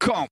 Come.